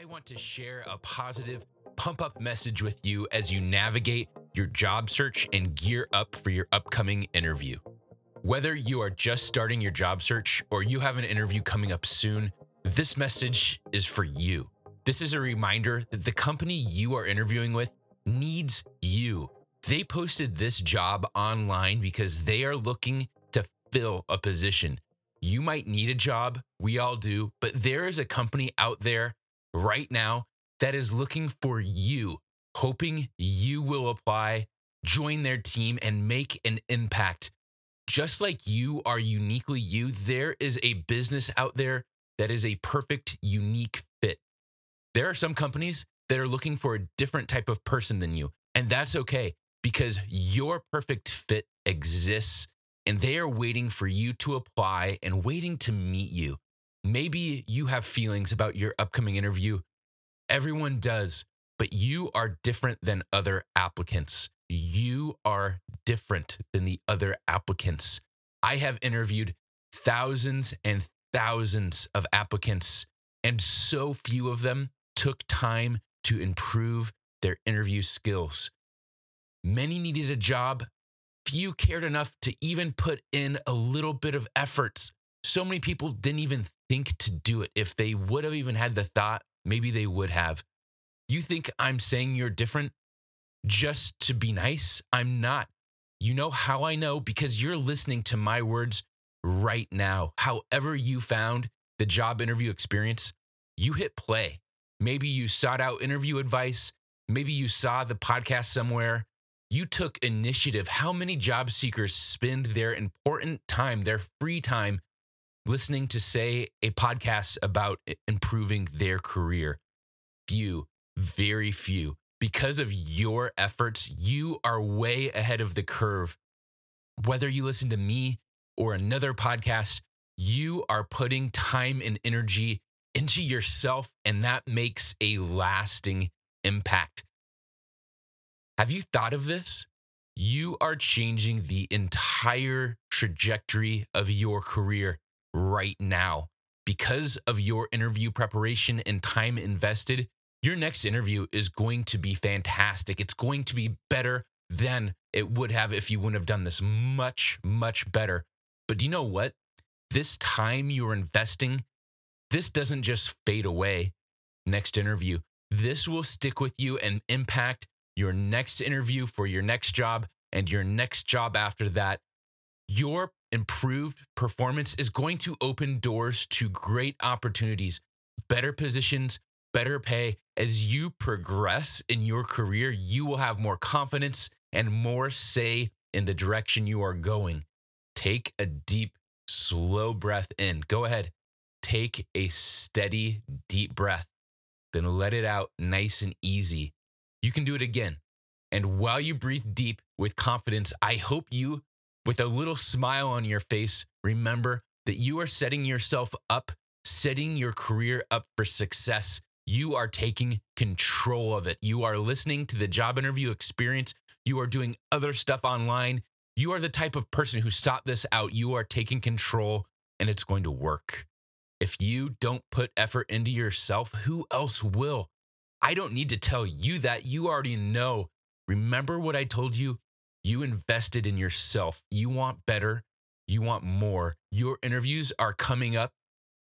I want to share a positive, pump up message with you as you navigate your job search and gear up for your upcoming interview. Whether you are just starting your job search or you have an interview coming up soon, this message is for you. This is a reminder that the company you are interviewing with needs you. They posted this job online because they are looking to fill a position. You might need a job, we all do, but there is a company out there right now that is looking for you, hoping you will apply, join their team, and make an impact. Just like you are uniquely you, there is a business out there that is a perfect, unique fit. There are some companies that are looking for a different type of person than you, and that's okay because your perfect fit exists and they are waiting for you to apply and waiting to meet you. Maybe you have feelings about your upcoming interview. Everyone does, but you are different than other applicants. You are different than the other applicants. I have interviewed thousands and thousands of applicants, and so few of them took time to improve their interview skills. Many needed a job. Few cared enough to even put in a little bit of efforts so many people didn't even think to do it. If they would have even had the thought, maybe they would have. You think I'm saying you're different just to be nice? I'm not. You know how I know? Because you're listening to my words right now. However, you found the job interview experience, you hit play. Maybe you sought out interview advice. Maybe you saw the podcast somewhere. You took initiative. How many job seekers spend their important time, their free time, listening to say a podcast about improving their career. Few, very few. Because of your efforts, you are way ahead of the curve. Whether you listen to me or another podcast, you are putting time and energy into yourself, and that makes a lasting impact. Have you thought of this? You are changing the entire trajectory of your career right now. Because of your interview preparation and time invested, your next interview is going to be fantastic. It's going to be better than it would have if you wouldn't have done this. Much, much better. But do you know what? This time you're investing, this doesn't just fade away next interview. This will stick with you and impact your next interview for your next job and your next job after that. Your improved performance is going to open doors to great opportunities, better positions, better pay. As you progress in your career, you will have more confidence and more say in the direction you are going. Take a deep, slow breath in. Go ahead. Take a steady, deep breath. Then let it out nice and easy. You can do it again. And while you breathe deep with confidence, I hope you with a little smile on your face, remember that you are setting yourself up, setting your career up for success. You are taking control of it. You are listening to the job interview experience. You are doing other stuff online. You are the type of person who sought this out. You are taking control and it's going to work. If you don't put effort into yourself, who else will? I don't need to tell you that. You already know. Remember what I told you you invested in yourself. You want better. You want more. Your interviews are coming up,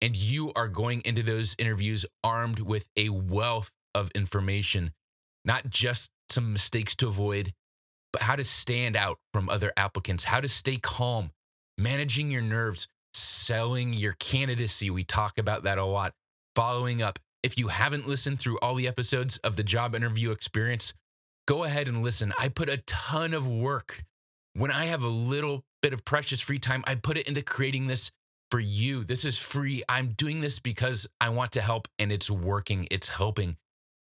and you are going into those interviews armed with a wealth of information, not just some mistakes to avoid, but how to stand out from other applicants, how to stay calm, managing your nerves, selling your candidacy. We talk about that a lot. Following up. If you haven't listened through all the episodes of the job interview experience, go ahead and listen. I put a ton of work. When I have a little bit of precious free time, I put it into creating this for you. This is free. I'm doing this because I want to help and it's working. It's helping.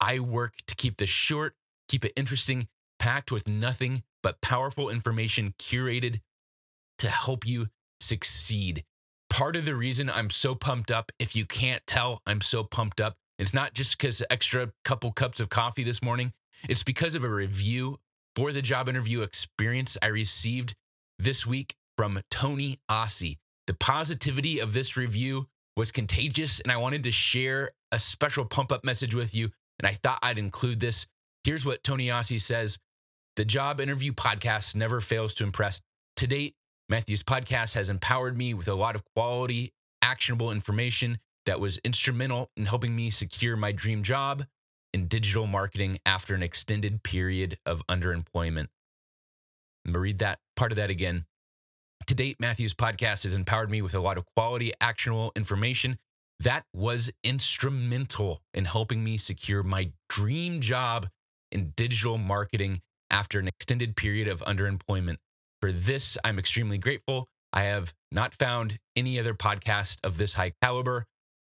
I work to keep this short, keep it interesting, packed with nothing but powerful information curated to help you succeed. Part of the reason I'm so pumped up, if you can't tell, I'm so pumped up. It's not just because extra couple cups of coffee this morning. It's because of a review for the job interview experience I received this week from Tony Ossie. The positivity of this review was contagious, and I wanted to share a special pump up message with you, and I thought I'd include this. Here's what Tony Ossie says The job interview podcast never fails to impress. To date, Matthew's podcast has empowered me with a lot of quality, actionable information that was instrumental in helping me secure my dream job in digital marketing after an extended period of underemployment. I'm going to read that part of that again. To date, Matthew's podcast has empowered me with a lot of quality, actionable information that was instrumental in helping me secure my dream job in digital marketing after an extended period of underemployment. For this, I'm extremely grateful. I have not found any other podcast of this high caliber.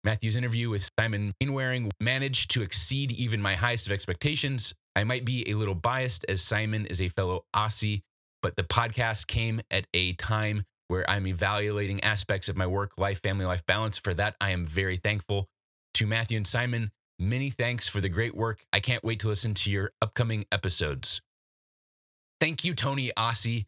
Matthew's interview with Simon Mainwaring managed to exceed even my highest of expectations. I might be a little biased as Simon is a fellow Aussie, but the podcast came at a time where I'm evaluating aspects of my work life, family life balance. For that, I am very thankful. To Matthew and Simon, many thanks for the great work. I can't wait to listen to your upcoming episodes. Thank you, Tony Aussie.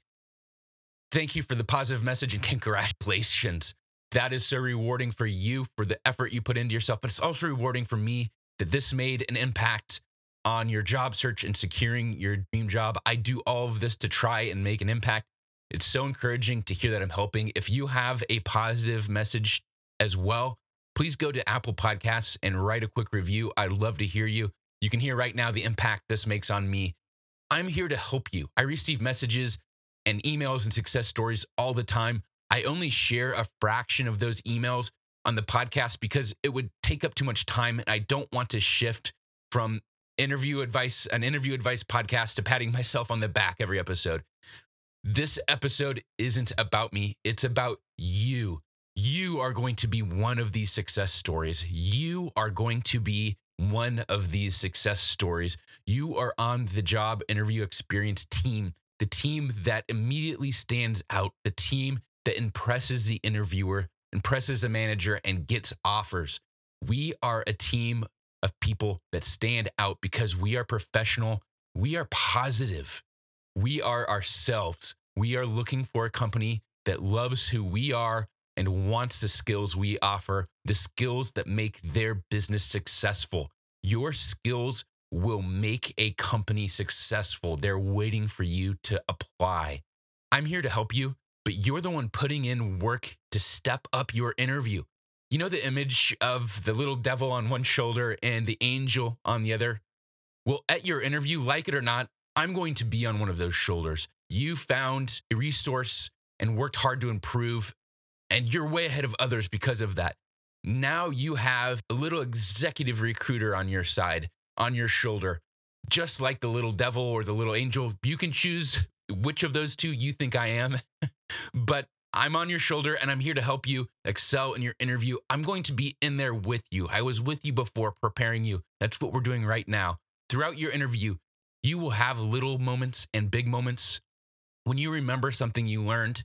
Thank you for the positive message and congratulations. That is so rewarding for you for the effort you put into yourself, but it's also rewarding for me that this made an impact on your job search and securing your dream job. I do all of this to try and make an impact. It's so encouraging to hear that I'm helping. If you have a positive message as well, please go to Apple Podcasts and write a quick review. I'd love to hear you. You can hear right now the impact this makes on me. I'm here to help you. I receive messages and emails and success stories all the time. I only share a fraction of those emails on the podcast because it would take up too much time and I don't want to shift from interview advice an interview advice podcast to patting myself on the back every episode. This episode isn't about me, it's about you. You are going to be one of these success stories. You are going to be one of these success stories. You are on the job interview experience team, the team that immediately stands out, the team that impresses the interviewer, impresses the manager, and gets offers. We are a team of people that stand out because we are professional, we are positive, we are ourselves. We are looking for a company that loves who we are and wants the skills we offer, the skills that make their business successful. Your skills will make a company successful. They're waiting for you to apply. I'm here to help you, but you're the one putting in work to step up your interview. You know the image of the little devil on one shoulder and the angel on the other? Well, at your interview, like it or not, I'm going to be on one of those shoulders. You found a resource and worked hard to improve, and you're way ahead of others because of that. Now you have a little executive recruiter on your side, on your shoulder, just like the little devil or the little angel. You can choose which of those two you think I am, but I'm on your shoulder and I'm here to help you excel in your interview. I'm going to be in there with you. I was with you before preparing you. That's what we're doing right now. Throughout your interview, you will have little moments and big moments when you remember something you learned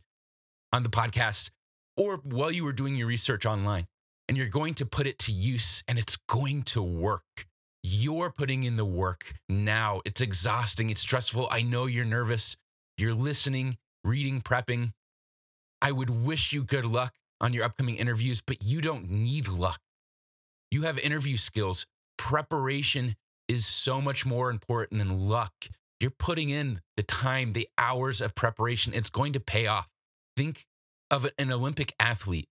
on the podcast or while you were doing your research online and you're going to put it to use and it's going to work. You're putting in the work now. It's exhausting, it's stressful. I know you're nervous. You're listening, reading, prepping. I would wish you good luck on your upcoming interviews, but you don't need luck. You have interview skills. Preparation is so much more important than luck. You're putting in the time, the hours of preparation. It's going to pay off. Think of an Olympic athlete.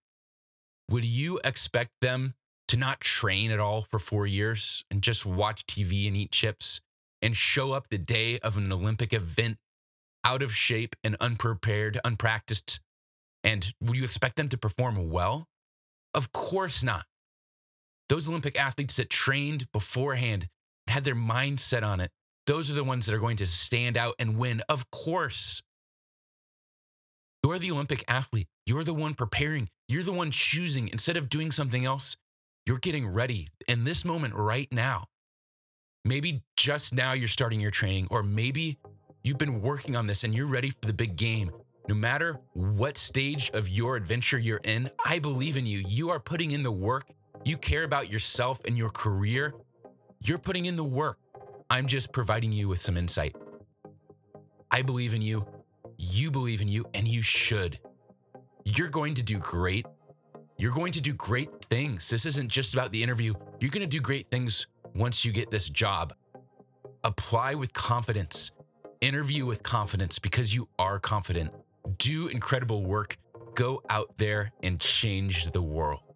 Would you expect them to not train at all for four years and just watch TV and eat chips and show up the day of an Olympic event out of shape and unprepared, unpracticed? And would you expect them to perform well? Of course not. Those Olympic athletes that trained beforehand had their mind set on it, those are the ones that are going to stand out and win. Of course. You're the Olympic athlete. You're the one preparing. You're the one choosing. Instead of doing something else, you're getting ready in this moment right now. Maybe just now you're starting your training, or maybe you've been working on this and you're ready for the big game. No matter what stage of your adventure you're in, I believe in you. You are putting in the work. You care about yourself and your career. You're putting in the work. I'm just providing you with some insight. I believe in you. You believe in you, and you should. You're going to do great. You're going to do great things. This isn't just about the interview. You're going to do great things once you get this job. Apply with confidence, interview with confidence because you are confident. Do incredible work. Go out there and change the world.